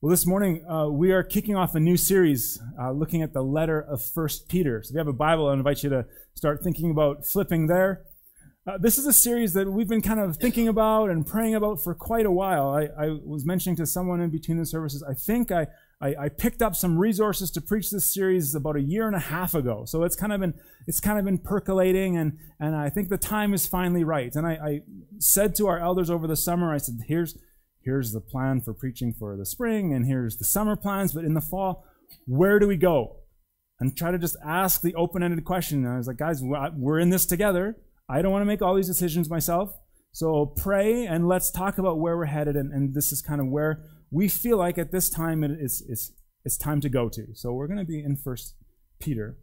Well, this morning uh, we are kicking off a new series uh, looking at the letter of First Peter. So if you have a Bible, I invite you to start thinking about flipping there. Uh, this is a series that we've been kind of thinking about and praying about for quite a while. I, I was mentioning to someone in between the services, I think I, I, I, picked up some resources to preach this series about a year and a half ago. So it's kind of been it's kind of been percolating, and and I think the time is finally right. And I, I said to our elders over the summer, I said, here's here's the plan for preaching for the spring, and here's the summer plans. But in the fall, where do we go? And try to just ask the open ended question. And I was like, guys, we're in this together. I don't want to make all these decisions myself. So pray and let's talk about where we're headed. And, and this is kind of where we feel like at this time it is, it's, it's time to go to. So we're going to be in First Peter.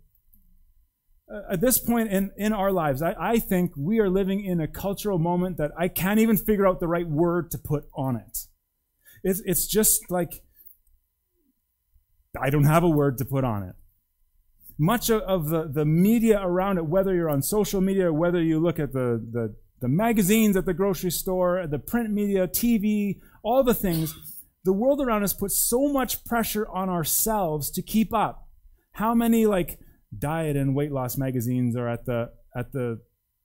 Uh, at this point in, in our lives, I, I think we are living in a cultural moment that I can't even figure out the right word to put on it. It's, it's just like, I don't have a word to put on it. Much of, of the, the media around it, whether you're on social media, whether you look at the, the, the magazines at the grocery store, the print media, TV, all the things, the world around us puts so much pressure on ourselves to keep up. How many like diet and weight loss magazines are at the at the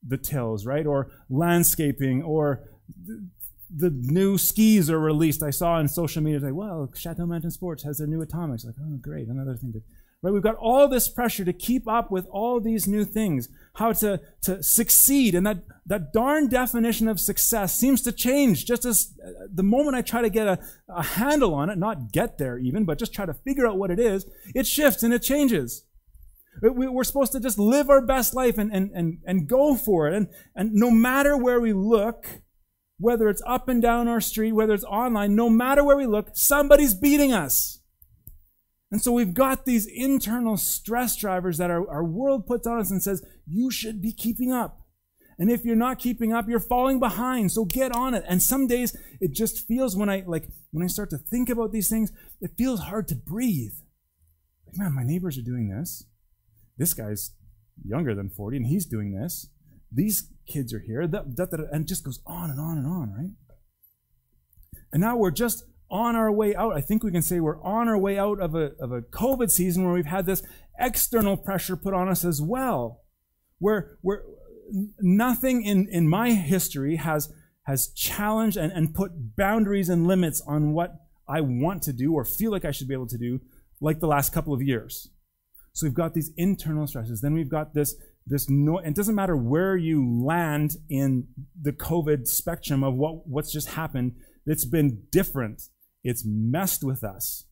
the tills, right? Or landscaping, or the new skis are released. I saw on social media like, well, Chateau Mountain Sports has their new atomics. Like, oh, great, another thing to. Right, we've got all this pressure to keep up with all these new things, how to, to succeed. And that, that darn definition of success seems to change just as uh, the moment I try to get a, a handle on it, not get there even, but just try to figure out what it is, it shifts and it changes. We're supposed to just live our best life and, and, and, and go for it. And, and no matter where we look, whether it's up and down our street, whether it's online, no matter where we look, somebody's beating us. And so we've got these internal stress drivers that our, our world puts on us and says, you should be keeping up. And if you're not keeping up, you're falling behind. So get on it. And some days it just feels when I like when I start to think about these things, it feels hard to breathe. Like, man, my neighbors are doing this this guy's younger than 40 and he's doing this. These kids are here. And just goes on and on and on, right? And now we're just on our way out. I think we can say we're on our way out of a, of a COVID season where we've had this external pressure put on us as well. Where, where nothing in, in my history has, has challenged and, and put boundaries and limits on what I want to do or feel like I should be able to do like the last couple of years. So we've got these internal stresses. Then we've got this, this no, it doesn't matter where you land in the COVID spectrum of what, what's just happened, it's been different. It's messed with us.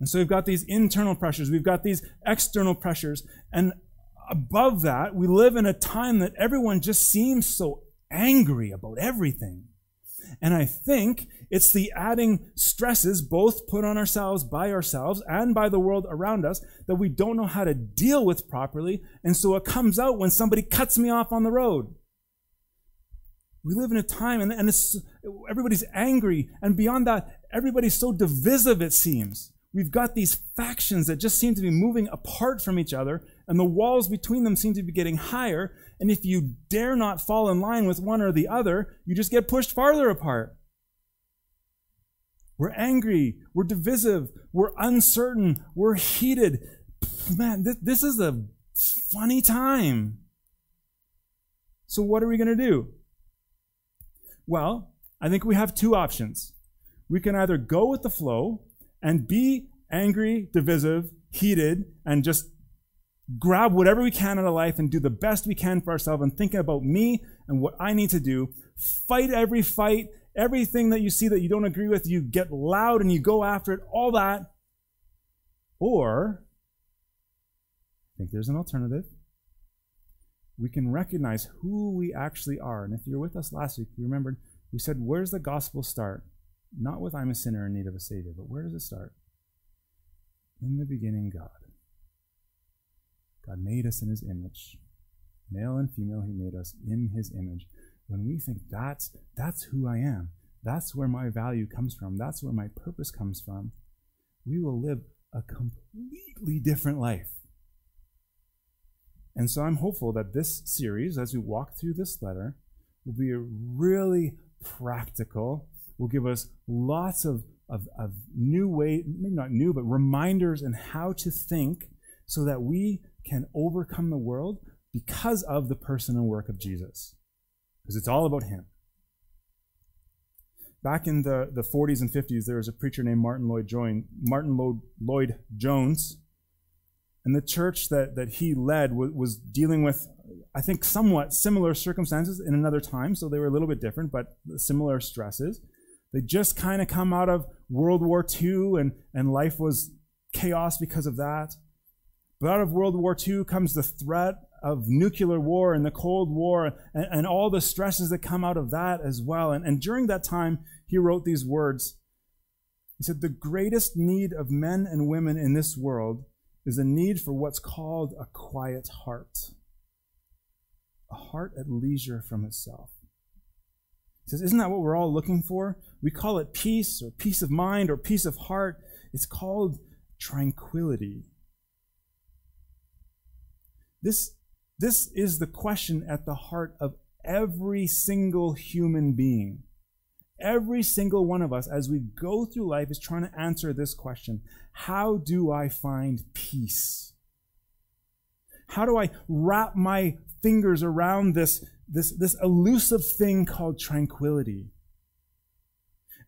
And so we've got these internal pressures, we've got these external pressures, and above that, we live in a time that everyone just seems so angry about everything. And I think it's the adding stresses, both put on ourselves by ourselves and by the world around us, that we don't know how to deal with properly. And so it comes out when somebody cuts me off on the road. We live in a time, and, and everybody's angry. And beyond that, everybody's so divisive, it seems. We've got these factions that just seem to be moving apart from each other, and the walls between them seem to be getting higher. And if you dare not fall in line with one or the other, you just get pushed farther apart. We're angry, we're divisive, we're uncertain, we're heated. Man, this, this is a funny time. So, what are we going to do? Well, I think we have two options. We can either go with the flow and be angry, divisive, heated, and just grab whatever we can out of life and do the best we can for ourselves and thinking about me and what I need to do. Fight every fight, everything that you see that you don't agree with, you get loud and you go after it, all that. Or, I think there's an alternative. We can recognize who we actually are. And if you're with us last week, you remembered we said, where does the gospel start? Not with I'm a sinner in need of a savior, but where does it start? In the beginning, God. God made us in his image. Male and female, he made us in his image. When we think that's that's who I am, that's where my value comes from, that's where my purpose comes from, we will live a completely different life. And so I'm hopeful that this series, as we walk through this letter, will be really practical, will give us lots of of, of new way, maybe not new, but reminders in how to think so that we can overcome the world because of the person and work of Jesus. Because it's all about him. Back in the, the 40s and 50s, there was a preacher named Martin Lloyd, Join, Martyn Lloyd Jones. And the church that, that he led was, was dealing with, I think, somewhat similar circumstances in another time. So they were a little bit different, but similar stresses. They just kind of come out of World War II, and, and life was chaos because of that. But out of World War II comes the threat of nuclear war and the Cold War and, and all the stresses that come out of that as well. And, and during that time, he wrote these words. He said, The greatest need of men and women in this world is a need for what's called a quiet heart, a heart at leisure from itself. He says, Isn't that what we're all looking for? We call it peace or peace of mind or peace of heart. It's called tranquility. This, this is the question at the heart of every single human being. Every single one of us, as we go through life, is trying to answer this question How do I find peace? How do I wrap my fingers around this, this, this elusive thing called tranquility?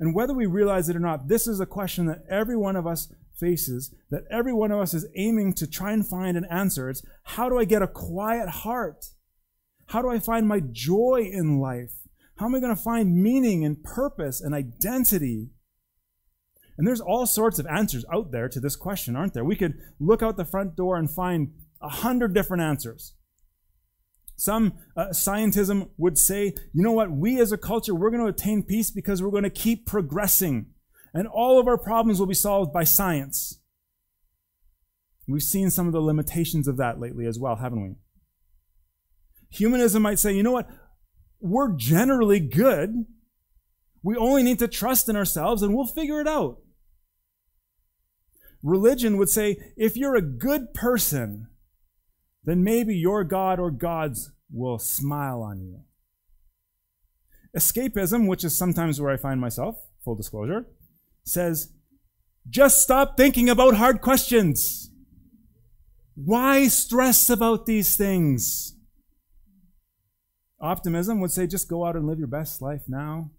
And whether we realize it or not, this is a question that every one of us faces, that every one of us is aiming to try and find an answer. It's how do I get a quiet heart? How do I find my joy in life? How am I going to find meaning and purpose and identity? And there's all sorts of answers out there to this question, aren't there? We could look out the front door and find a hundred different answers. Some uh, scientism would say, you know what, we as a culture, we're going to attain peace because we're going to keep progressing. And all of our problems will be solved by science. We've seen some of the limitations of that lately as well, haven't we? Humanism might say, you know what, we're generally good. We only need to trust in ourselves and we'll figure it out. Religion would say if you're a good person, then maybe your God or gods will smile on you. Escapism, which is sometimes where I find myself, full disclosure, says just stop thinking about hard questions. Why stress about these things? Optimism would say just go out and live your best life now.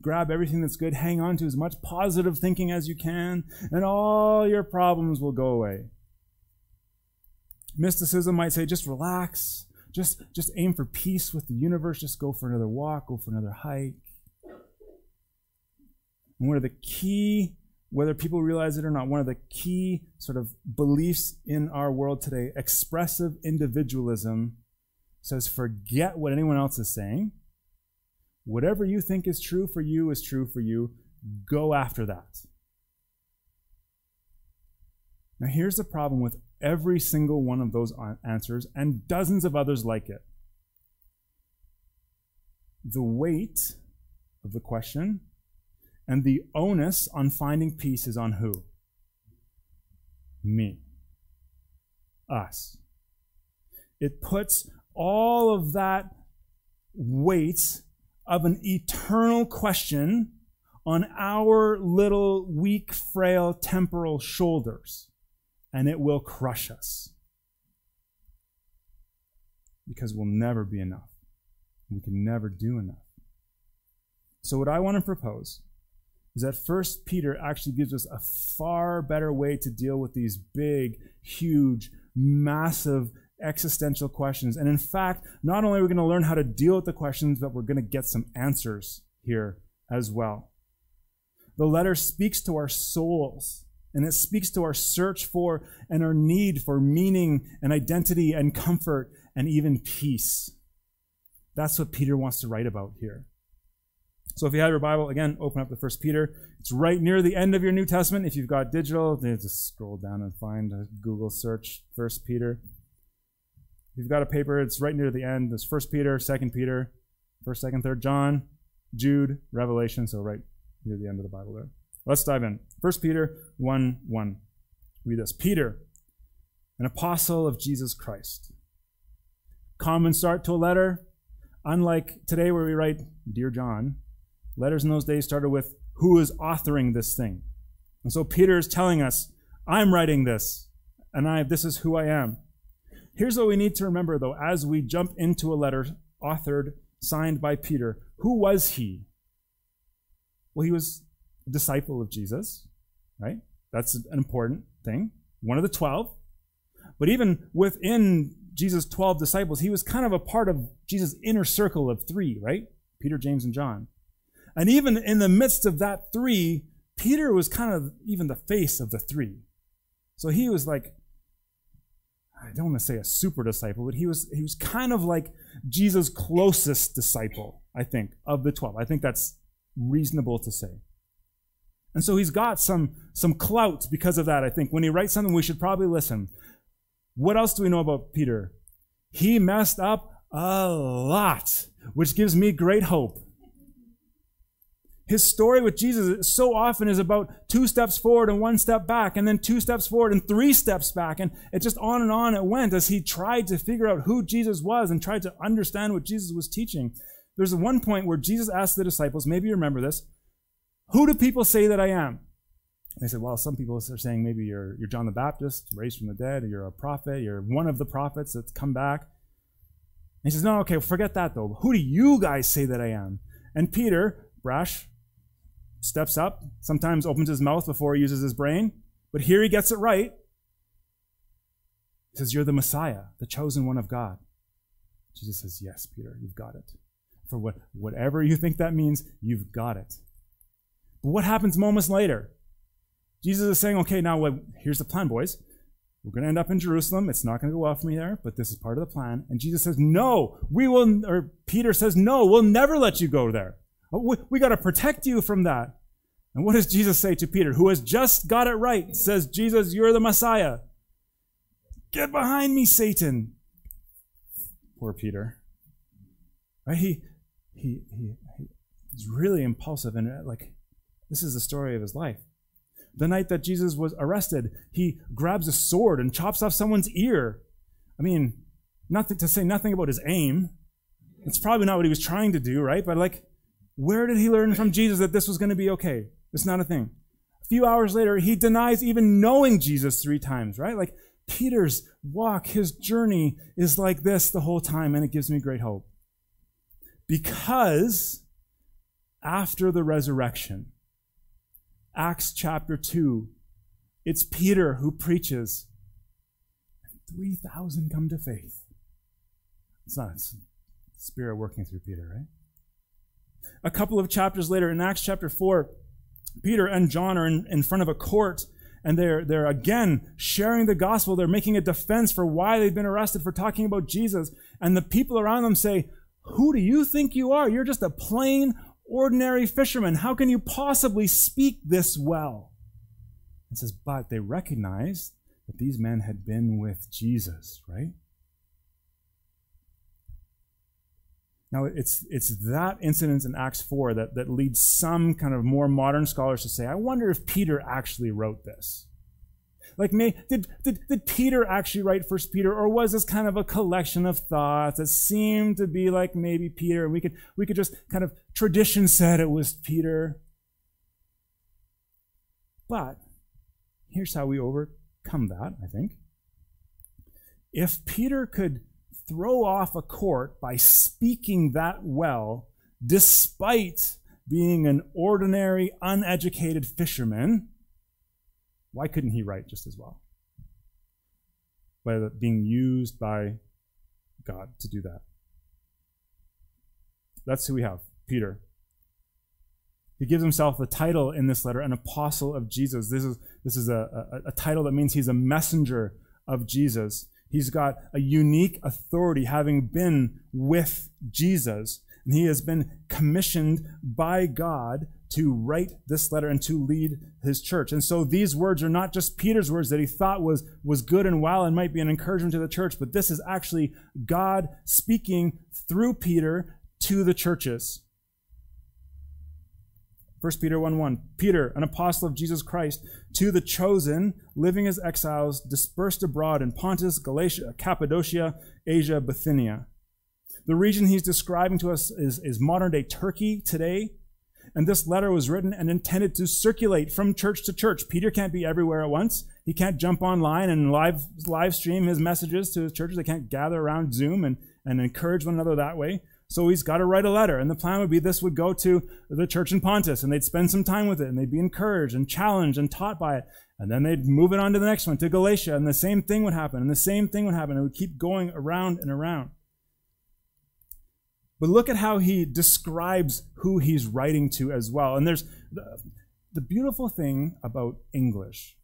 Grab everything that's good, hang on to as much positive thinking as you can, and all your problems will go away. Mysticism might say just relax, just, just aim for peace with the universe, just go for another walk, go for another hike. And one of the key, whether people realize it or not, one of the key sort of beliefs in our world today, expressive individualism, says forget what anyone else is saying. Whatever you think is true for you is true for you. Go after that. Now, here's the problem with every single one of those answers and dozens of others like it. The weight of the question and the onus on finding peace is on who? Me. Us. It puts all of that weight of an eternal question on our little weak, frail, temporal shoulders, and it will crush us. Because we'll never be enough. We can never do enough. So, what I want to propose is that First Peter actually gives us a far better way to deal with these big, huge, massive existential questions. And in fact, not only are we going to learn how to deal with the questions, but we're going to get some answers here as well. The letter speaks to our souls and it speaks to our search for and our need for meaning and identity and comfort and even peace. That's what Peter wants to write about here. So if you have your Bible, again, open up the First Peter. It's right near the end of your New Testament. If you've got digital, just scroll down and find a Google search First Peter. If you've got a paper, it's right near the end. There's First Peter, Second Peter, First, Second, Third John, Jude, Revelation. So right near the end of the Bible there. Let's dive in. First Peter 1 1. Read this. Peter, an apostle of Jesus Christ. Common start to a letter. Unlike today where we write, Dear John, letters in those days started with who is authoring this thing. And so Peter is telling us, I'm writing this, and I this is who I am. Here's what we need to remember though, as we jump into a letter authored, signed by Peter. Who was he? Well, he was a disciple of Jesus, right? That's an important thing. One of the twelve. But even within Jesus' 12 disciples, he was kind of a part of Jesus' inner circle of three, right? Peter, James, and John. And even in the midst of that three, Peter was kind of even the face of the three. So he was like, I don't want to say a super disciple, but he was he was kind of like Jesus' closest disciple, I think, of the 12. I think that's reasonable to say. And so he's got some some clout because of that, I think. When he writes something, we should probably listen. What else do we know about Peter? He messed up a lot, which gives me great hope. His story with Jesus so often is about two steps forward and one step back, and then two steps forward and three steps back. And it just on and on it went as he tried to figure out who Jesus was and tried to understand what Jesus was teaching. There's one point where Jesus asked the disciples, maybe you remember this, who do people say that I am? They said, well, some people are saying maybe you're, you're John the Baptist, raised from the dead, or you're a prophet, you're one of the prophets that's come back. And he says, no, okay, forget that though. Who do you guys say that I am? And Peter, brash, steps up, sometimes opens his mouth before he uses his brain, but here he gets it right. He says, You're the Messiah, the chosen one of God. Jesus says, Yes, Peter, you've got it. For what, whatever you think that means, you've got it. But what happens moments later? Jesus is saying, okay, now here's the plan, boys. We're going to end up in Jerusalem. It's not going to go well for me there, but this is part of the plan. And Jesus says, no, we will, or Peter says, no, we'll never let you go there. We, we got to protect you from that. And what does Jesus say to Peter, who has just got it right? Says, Jesus, you're the Messiah. Get behind me, Satan. Poor Peter. Right? He, he, he, he's really impulsive and uh, like, this is the story of his life. The night that Jesus was arrested, he grabs a sword and chops off someone's ear. I mean, nothing to say nothing about his aim. It's probably not what he was trying to do, right? But like, where did he learn from Jesus that this was going to be okay? It's not a thing. A few hours later, he denies even knowing Jesus three times, right? Like Peter's walk, his journey is like this the whole time, and it gives me great hope. Because after the resurrection, Acts chapter 2. It's Peter who preaches. And 3,000 come to faith. It's not it's Spirit working through Peter, right? A couple of chapters later, in Acts chapter 4, Peter and John are in, in front of a court and they're, they're again sharing the gospel. They're making a defense for why they've been arrested for talking about Jesus. And the people around them say, Who do you think you are? You're just a plain ordinary fisherman. How can you possibly speak this well? It says, but they recognized that these men had been with Jesus, right? Now, it's, it's that incident in Acts 4 that, that leads some kind of more modern scholars to say, I wonder if Peter actually wrote this. Like, may, did, did, did Peter actually write First Peter, or was this kind of a collection of thoughts that seemed to be like maybe Peter, and we could, we could just kind of, tradition said it was Peter. But here's how we overcome that, I think. If Peter could throw off a court by speaking that well, despite being an ordinary, uneducated fisherman, why couldn't he write just as well? By being used by God to do that. That's who we have, Peter. He gives himself a title in this letter, an apostle of Jesus. This is, this is a, a, a title that means he's a messenger of Jesus. He's got a unique authority having been with Jesus. And he has been commissioned by God to write this letter and to lead his church. And so these words are not just Peter's words that he thought was, was good and well and might be an encouragement to the church, but this is actually God speaking through Peter to the churches. 1 Peter 1 1. Peter, an apostle of Jesus Christ, to the chosen, living as exiles, dispersed abroad in Pontus, Galatia, Cappadocia, Asia, Bithynia. The region he's describing to us is, is modern day Turkey today And this letter was written and intended to circulate from church to church. Peter can't be everywhere at once. He can't jump online and live, live stream his messages to his churches. They can't gather around Zoom and, and encourage one another that way. So he's got to write a letter. And the plan would be this would go to the church in Pontus and they'd spend some time with it and they'd be encouraged and challenged and taught by it. And then they'd move it on to the next one, to Galatia, and the same thing would happen, and the same thing would happen. And it would keep going around and around. But look at how he describes who he's writing to as well. And there's the, the beautiful thing about English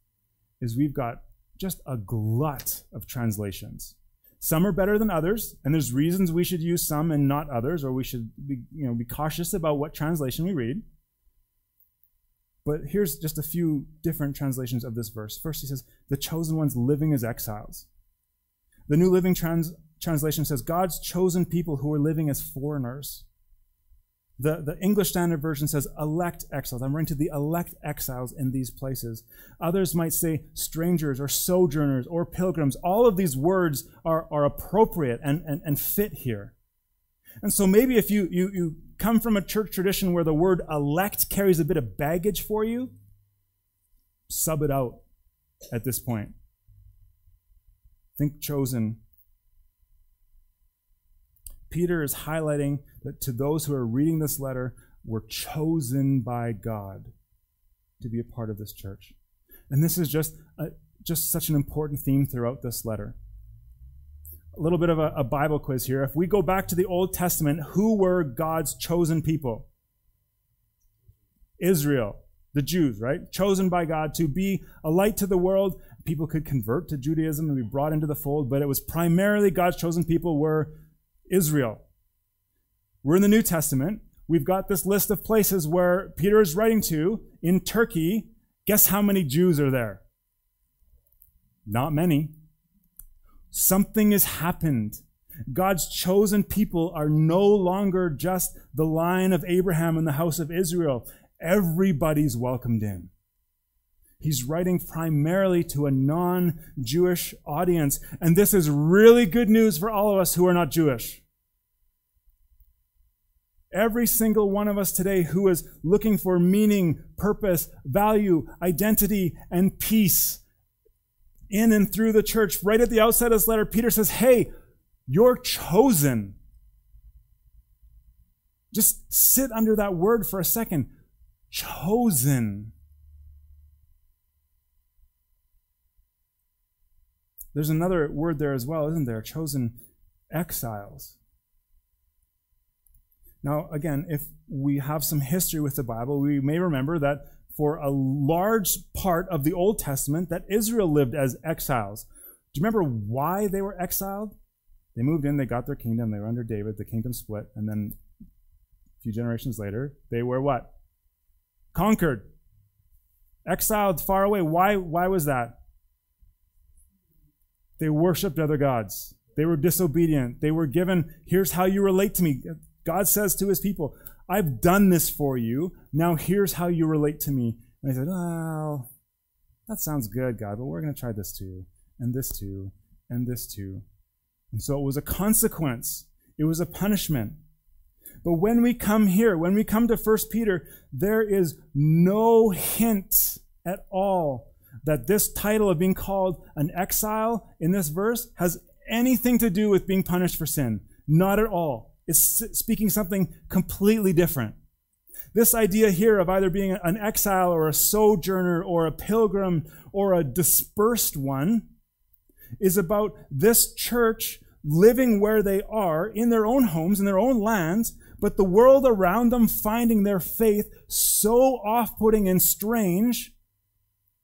is we've got just a glut of translations. Some are better than others, and there's reasons we should use some and not others, or we should be, you know, be cautious about what translation we read. But here's just a few different translations of this verse. First, he says, the chosen ones living as exiles. The New Living Trans- Translation says, God's chosen people who are living as foreigners. The, the English Standard Version says elect exiles. I'm referring to the elect exiles in these places. Others might say strangers or sojourners or pilgrims. All of these words are, are appropriate and, and, and fit here. And so maybe if you, you, you come from a church tradition where the word elect carries a bit of baggage for you, sub it out at this point. Think chosen. Peter is highlighting that to those who are reading this letter, were chosen by God to be a part of this church. And this is just, a, just such an important theme throughout this letter a little bit of a, a, Bible quiz here. If we go back to the Old Testament, who were God's chosen people? Israel, the Jews, right? Chosen by God to be a light to the world. People could convert to Judaism and be brought into the fold, but it was primarily God's chosen people were Israel. We're in the New Testament. We've got this list of places where Peter is writing to in Turkey. Guess how many Jews are there? Not many. Something has happened. God's chosen people are no longer just the line of Abraham and the house of Israel. Everybody's welcomed in. He's writing primarily to a non Jewish audience. And this is really good news for all of us who are not Jewish. Every single one of us today who is looking for meaning, purpose, value, identity, and peace in and through the church. Right at the outset of this letter, Peter says, Hey, you're chosen. Just sit under that word for a second. Chosen. There's another word there as well, isn't there? Chosen exiles. Now, again, if we have some history with the Bible, we may remember that for a large part of the Old Testament that Israel lived as exiles. Do you remember why they were exiled? They moved in, they got their kingdom, they were under David, the kingdom split, and then a few generations later, they were what? Conquered. Exiled far away. Why, why was that? They worshiped other gods. They were disobedient. They were given, here's how you relate to me. God says to his people, I've done this for you. Now here's how you relate to me. And I said, Well, that sounds good, God, but we're going to try this too, and this too, and this too. And so it was a consequence, it was a punishment. But when we come here, when we come to 1 Peter, there is no hint at all that this title of being called an exile in this verse has anything to do with being punished for sin. Not at all is speaking something completely different. This idea here of either being an exile or a sojourner or a pilgrim or a dispersed one is about this church living where they are in their own homes, in their own lands, but the world around them finding their faith so off putting and strange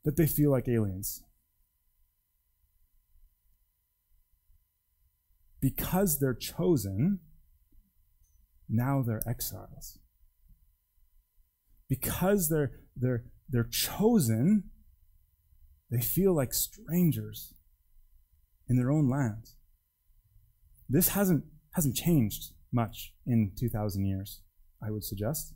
that they feel like aliens. Because they're chosen, now they're exiles. Because they're, they're, they're chosen, they feel like strangers in their own land. This hasn't, hasn't changed much in 2,000 years, I would suggest.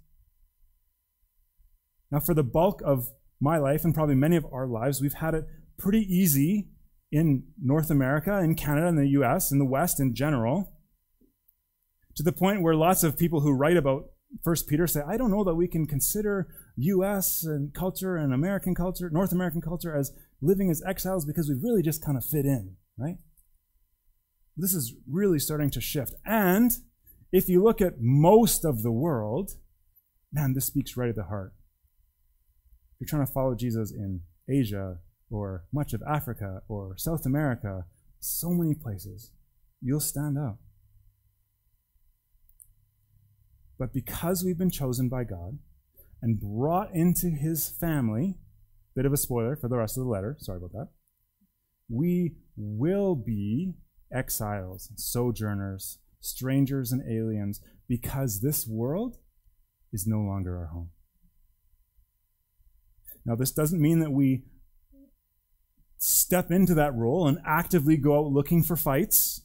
Now, for the bulk of my life and probably many of our lives, we've had it pretty easy in North America, in Canada, in the US, in the West in general to the point where lots of people who write about First Peter say, I don't know that we can consider U.S. and culture and American culture, North American culture, as living as exiles because we really just kind of fit in, right? This is really starting to shift. And if you look at most of the world, man, this speaks right at the heart. If you're trying to follow Jesus in Asia or much of Africa or South America, so many places, you'll stand out. But because we've been chosen by God and brought into his family, bit of a spoiler for the rest of the letter, sorry about that, we will be exiles, sojourners, strangers, and aliens because this world is no longer our home. Now, this doesn't mean that we step into that role and actively go out looking for fights,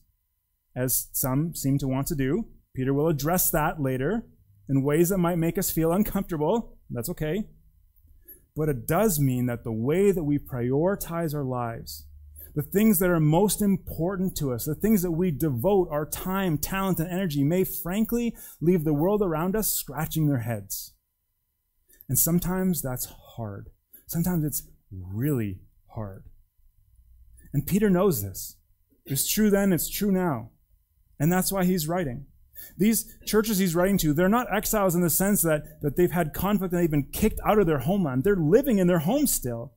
as some seem to want to do. Peter will address that later in ways that might make us feel uncomfortable. That's okay. But it does mean that the way that we prioritize our lives, the things that are most important to us, the things that we devote our time, talent, and energy may frankly leave the world around us scratching their heads. And sometimes that's hard. Sometimes it's really hard. And Peter knows this. It's true then, it's true now. And that's why he's writing. These churches he's writing to, they're not exiles in the sense that, that they've had conflict and they've been kicked out of their homeland. They're living in their home still.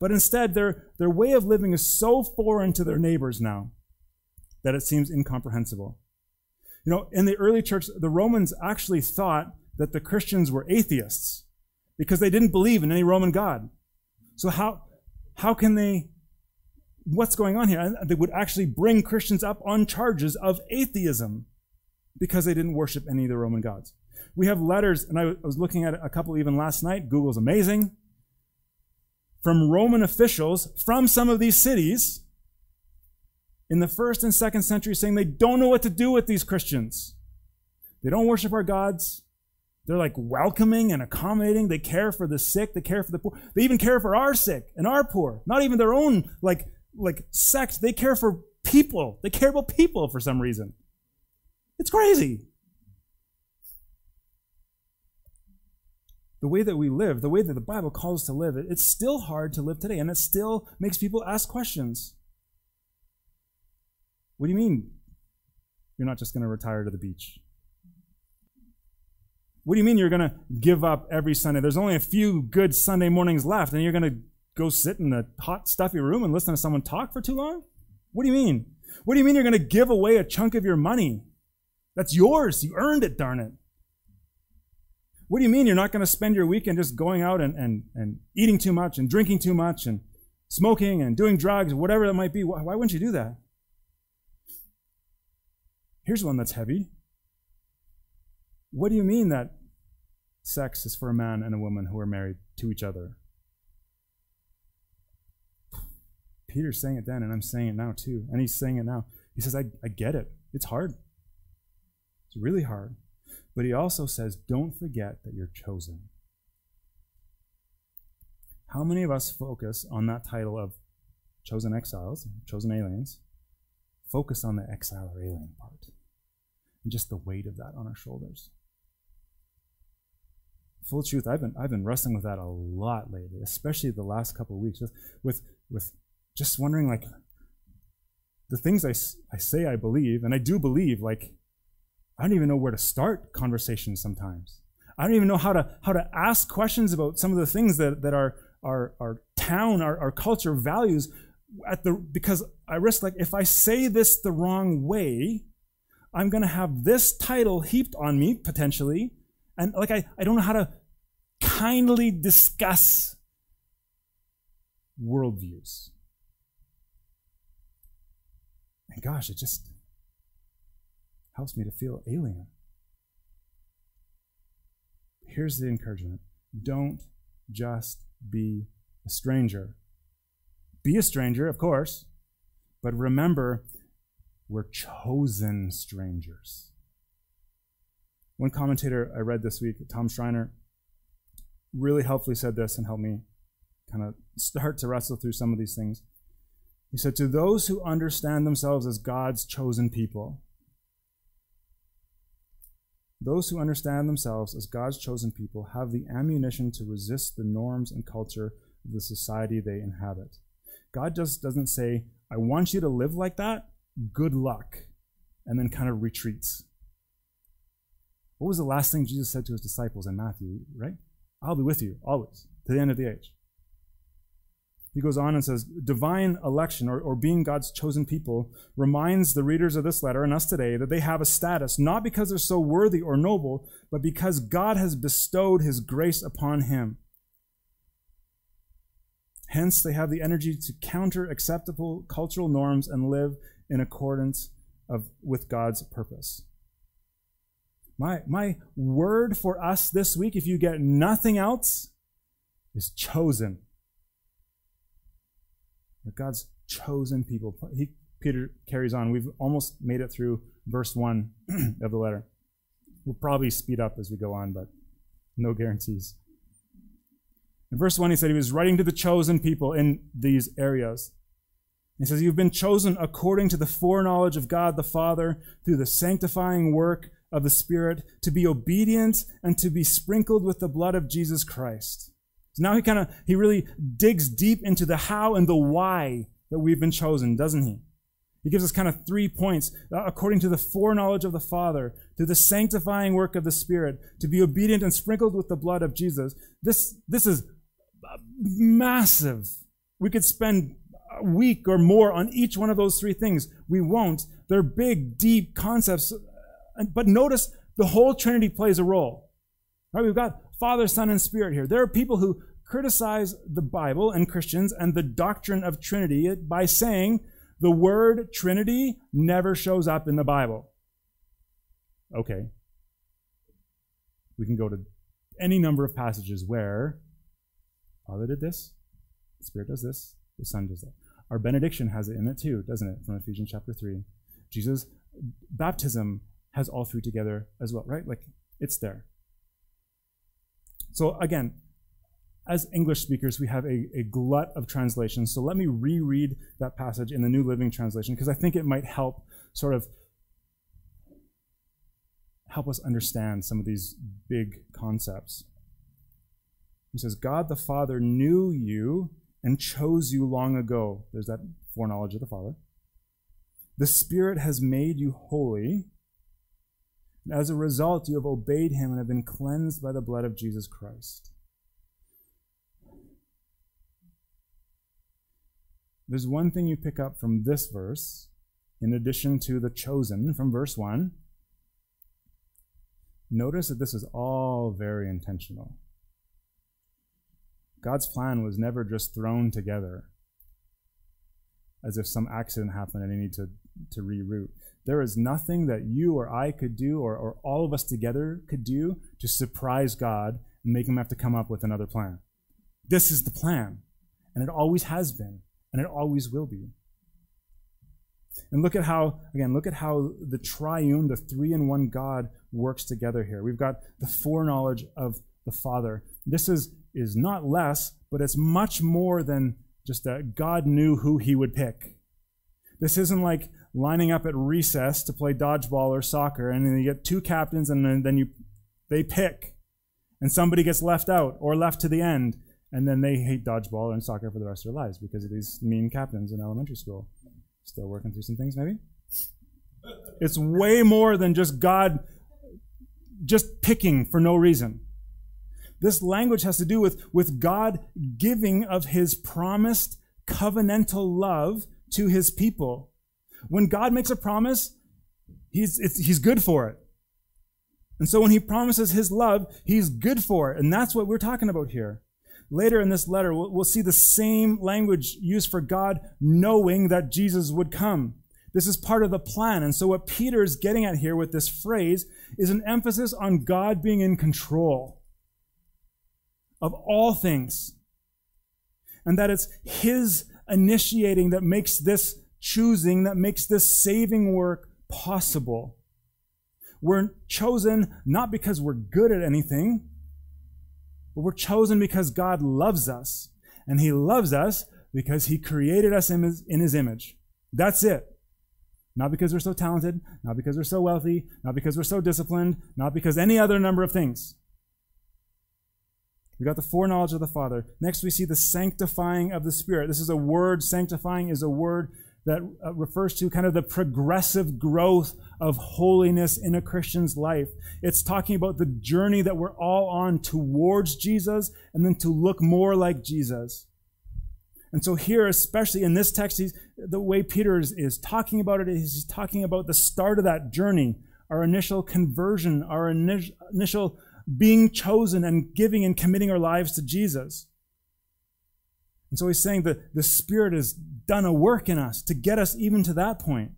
But instead, their, their way of living is so foreign to their neighbors now that it seems incomprehensible. You know, in the early church, the Romans actually thought that the Christians were atheists because they didn't believe in any Roman God. So how, how can they, what's going on here? They would actually bring Christians up on charges of atheism because they didn't worship any of the Roman gods. We have letters, and I was looking at a couple even last night. Google's amazing. From Roman officials from some of these cities in the first and second century saying they don't know what to do with these Christians. They don't worship our gods. They're like welcoming and accommodating. They care for the sick. They care for the poor. They even care for our sick and our poor. Not even their own like like sect. They care for people. They care about people for some reason. It's crazy. The way that we live, the way that the Bible calls us to live, it's still hard to live today, and it still makes people ask questions. What do you mean you're not just going to retire to the beach? What do you mean you're going to give up every Sunday? There's only a few good Sunday mornings left, and you're going to go sit in a hot, stuffy room and listen to someone talk for too long? What do you mean? What do you mean you're going to give away a chunk of your money? That's yours. You earned it, darn it. What do you mean you're not going to spend your weekend just going out and, and, and eating too much and drinking too much and smoking and doing drugs, or whatever that might be? Why, why wouldn't you do that? Here's one that's heavy. What do you mean that sex is for a man and a woman who are married to each other? Peter's saying it then, and I'm saying it now too. And he's saying it now. He says, I, I get it. It's hard. It's really hard. But he also says, don't forget that you're chosen. How many of us focus on that title of chosen exiles, chosen aliens, focus on the exile or alien part, and just the weight of that on our shoulders? Full truth, I've been I've been wrestling with that a lot lately, especially the last couple of weeks, with with with just wondering like the things I, I say I believe, and I do believe, like I don't even know where to start conversations sometimes. I don't even know how to how to ask questions about some of the things that, that our our our town, our, our culture values at the because I risk like if I say this the wrong way, I'm gonna have this title heaped on me potentially. And like I, I don't know how to kindly discuss worldviews. And gosh, it just helps me to feel alien. Here's the encouragement don't just be a stranger. Be a stranger, of course, but remember, we're chosen strangers. One commentator I read this week, Tom Schreiner, really helpfully said this and helped me kind of start to wrestle through some of these things. He said, To those who understand themselves as God's chosen people, those who understand themselves as God's chosen people have the ammunition to resist the norms and culture of the society they inhabit. God just doesn't say, I want you to live like that, good luck, and then kind of retreats. What was the last thing Jesus said to his disciples in Matthew, right? I'll be with you always to the end of the age. He goes on and says, divine election or, or being God's chosen people reminds the readers of this letter and us today that they have a status, not because they're so worthy or noble, but because God has bestowed his grace upon him. Hence, they have the energy to counter acceptable cultural norms and live in accordance of, with God's purpose. My, my word for us this week, if you get nothing else, is chosen. God's chosen people. He, Peter carries on. We've almost made it through verse 1 of the letter. We'll probably speed up as we go on, but no guarantees. In verse 1, he said he was writing to the chosen people in these areas. He says, You've been chosen according to the foreknowledge of God the Father through the sanctifying work of the Spirit to be obedient and to be sprinkled with the blood of Jesus Christ. So now he kind of, he really digs deep into the how and the why that we've been chosen, doesn't he? He gives us kind of three points uh, according to the foreknowledge of the Father, through the sanctifying work of the Spirit, to be obedient and sprinkled with the blood of Jesus. This, this is massive. We could spend a week or more on each one of those three things. We won't. They're big, deep concepts. But notice the whole Trinity plays a role. Right? We've got Father, Son, and Spirit here. There are people who criticize the Bible and Christians and the doctrine of Trinity by saying the word Trinity never shows up in the Bible. Okay. We can go to any number of passages where Father did this, the Spirit does this, the Son does that. Our benediction has it in it too, doesn't it? From Ephesians chapter 3. Jesus' baptism has all three together as well, right? Like, it's there. So again, as English speakers, we have a, a glut of translations. So let me reread that passage in the New Living Translation because I think it might help sort of help us understand some of these big concepts. He says, God the Father knew you and chose you long ago. There's that foreknowledge of the Father. The Spirit has made you holy as a result, you have obeyed him and have been cleansed by the blood of Jesus Christ. There's one thing you pick up from this verse, in addition to the chosen from verse 1. Notice that this is all very intentional. God's plan was never just thrown together as if some accident happened and they need to, to reroute. There is nothing that you or I could do or, or all of us together could do to surprise God and make him have to come up with another plan. This is the plan. And it always has been. And it always will be. And look at how, again, look at how the triune, the three in one God works together here. We've got the foreknowledge of the Father. This is, is not less, but it's much more than just that God knew who he would pick. This isn't like lining up at recess to play dodgeball or soccer, and then you get two captains, and then, then you they pick, and somebody gets left out or left to the end, and then they hate dodgeball and soccer for the rest of their lives because of these mean captains in elementary school. Still working through some things, maybe. It's way more than just God just picking for no reason. This language has to do with, with God giving of his promised covenantal love to his people. When God makes a promise, he's, he's good for it. And so when he promises his love, he's good for it. And that's what we're talking about here. Later in this letter, we'll, we'll see the same language used for God knowing that Jesus would come. This is part of the plan. And so what Peter is getting at here with this phrase is an emphasis on God being in control of all things. And that it's his initiating that makes this choosing that makes this saving work possible. We're chosen not because we're good at anything, but we're chosen because God loves us. And He loves us because He created us in His, in his image. That's it. Not because we're so talented, not because we're so wealthy, not because we're so disciplined, not because any other number of things. We got the foreknowledge of the Father. Next, we see the sanctifying of the Spirit. This is a word, sanctifying is a word that uh, refers to kind of the progressive growth of holiness in a Christian's life. It's talking about the journey that we're all on towards Jesus and then to look more like Jesus. And so here, especially in this text, the way Peter is, is talking about it is he's talking about the start of that journey, our initial conversion, our initial, initial being chosen and giving and committing our lives to Jesus. And so he's saying that the Spirit has done a work in us to get us even to that point.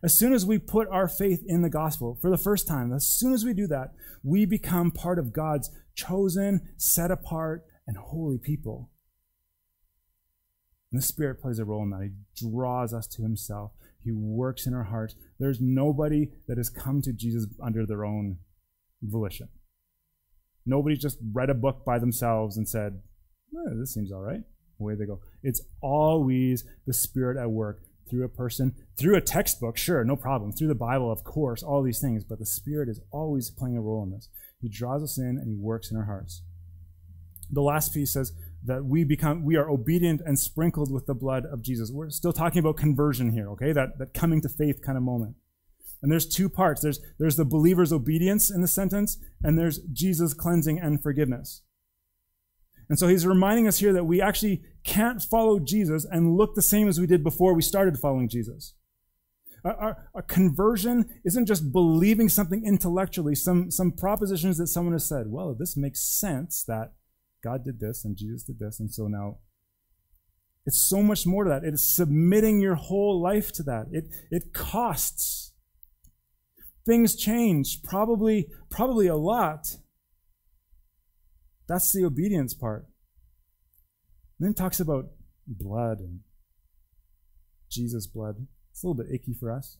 As soon as we put our faith in the gospel for the first time, as soon as we do that, we become part of God's chosen, set apart, and holy people. And the Spirit plays a role in that. He draws us to Himself. He works in our hearts. There's nobody that has come to Jesus under their own volition. Nobody just read a book by themselves and said, eh, this seems all right. Away they go. It's always the Spirit at work through a person, through a textbook, sure, no problem. Through the Bible, of course, all these things. But the Spirit is always playing a role in this. He draws us in and He works in our hearts. The last piece says that we become, we are obedient and sprinkled with the blood of Jesus. We're still talking about conversion here, okay? That, that coming to faith kind of moment. And there's two parts. There's, there's the believer's obedience in the sentence, and there's Jesus' cleansing and forgiveness. And so he's reminding us here that we actually can't follow Jesus and look the same as we did before we started following Jesus. A, conversion isn't just believing something intellectually, some, some propositions that someone has said, well, this makes sense that God did this and Jesus did this, and so now it's so much more to that. It is submitting your whole life to that. It, it costs things change, probably, probably a lot. That's the obedience part. And then talks about blood and Jesus' blood. It's a little bit icky for us.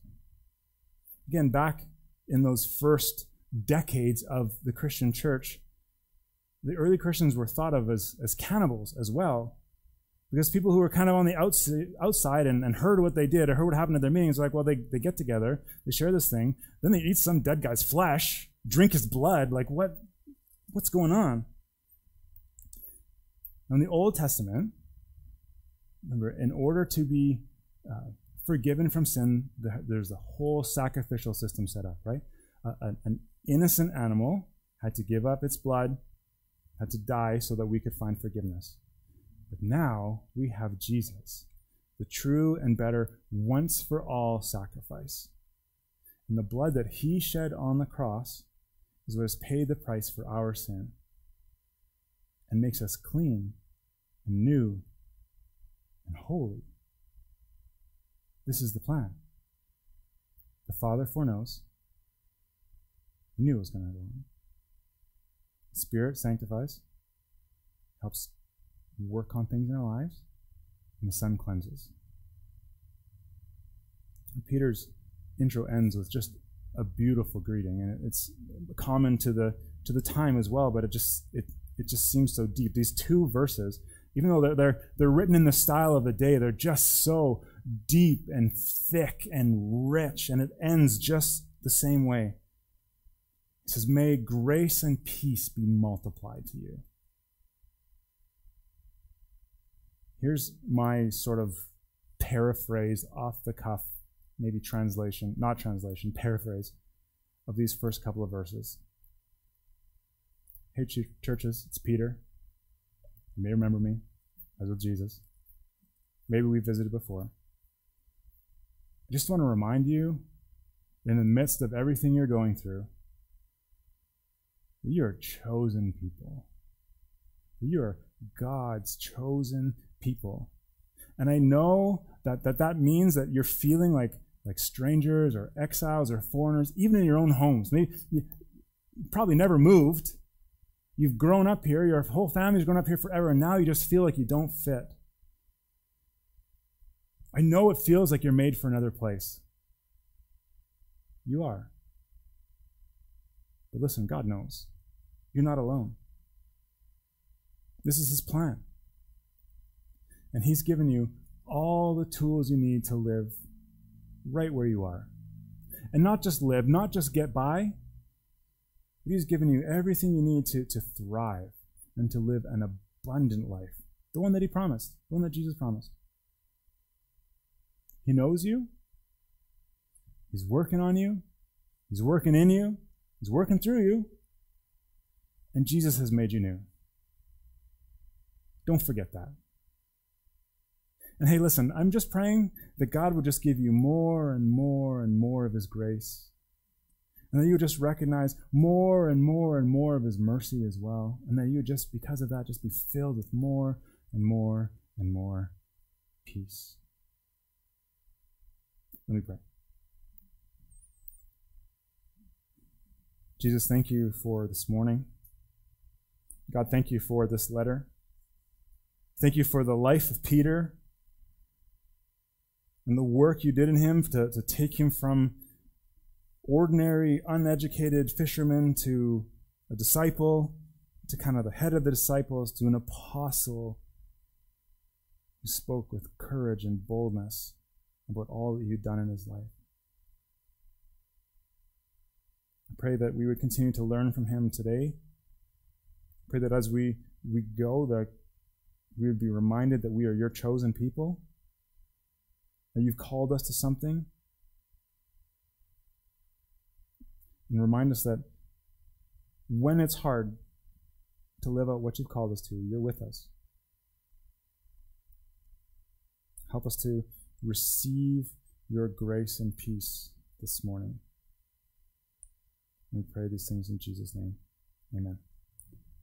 Again, back in those first decades of the Christian church, the early Christians were thought of as, as cannibals as well. Because people who were kind of on the outside and, and heard what they did or heard what happened at their meetings, like, well, they, they get together, they share this thing, then they eat some dead guy's flesh, drink his blood. Like, what, what's going on? In the Old Testament, remember, in order to be uh, forgiven from sin, there's a whole sacrificial system set up, right? Uh, an innocent animal had to give up its blood, had to die so that we could find forgiveness. But now we have Jesus, the true and better once for all sacrifice. And the blood that he shed on the cross is what has paid the price for our sin and makes us clean and new and holy. This is the plan. The Father foreknows. He knew it was going to happen. Spirit sanctifies, helps work on things in our lives, and the Son cleanses. Peter's intro ends with just a beautiful greeting, and it's common to the to the time as well, but it just it it just seems so deep. These two verses, even though they're they're, they're written in the style of the day, they're just so deep and thick and rich, and it ends just the same way. It says, May grace and peace be multiplied to you. Here's my sort of paraphrase off the cuff, maybe translation, not translation, paraphrase of these first couple of verses. Hey, churches, it's Peter. You may remember me. as with Jesus. Maybe we visited before. I just want to remind you, in the midst of everything you're going through, that you're chosen people. You are God's chosen people. And I know that, that that means that you're feeling like, like strangers or exiles or foreigners, even in your own homes. Maybe you probably never moved. You've grown up here, your whole family's grown up here forever, and now you just feel like you don't fit. I know it feels like you're made for another place. You are. But listen, God knows. You're not alone. This is His plan. And He's given you all the tools you need to live right where you are. And not just live, not just get by, but He's given you everything you need to, to thrive and to live an abundant life. The one that He promised, the one that Jesus promised. He knows you. He's working on you. He's working in you. He's working through you. And Jesus has made you new. Don't forget that. And hey, listen, I'm just praying that God would just give you more and more and more of His grace. And that you would just recognize more and more and more of His mercy as well. And that you would just, because of that, just be filled with more and more and more peace. Let me pray. Jesus, thank you for this morning. God, thank you for this letter. Thank you for the life of Peter and the work you did in him to, to take him from ordinary, uneducated fisherman to a disciple, to kind of the head of the disciples, to an apostle who spoke with courage and boldness about all that he'd done in his life. I pray that we would continue to learn from him today. I pray that as we, we go, that we would be reminded that we are your chosen people that you've called us to something. And remind us that when it's hard to live out what you've called us to, you're with us. Help us to receive your grace and peace this morning. We pray these things in Jesus' name. Amen.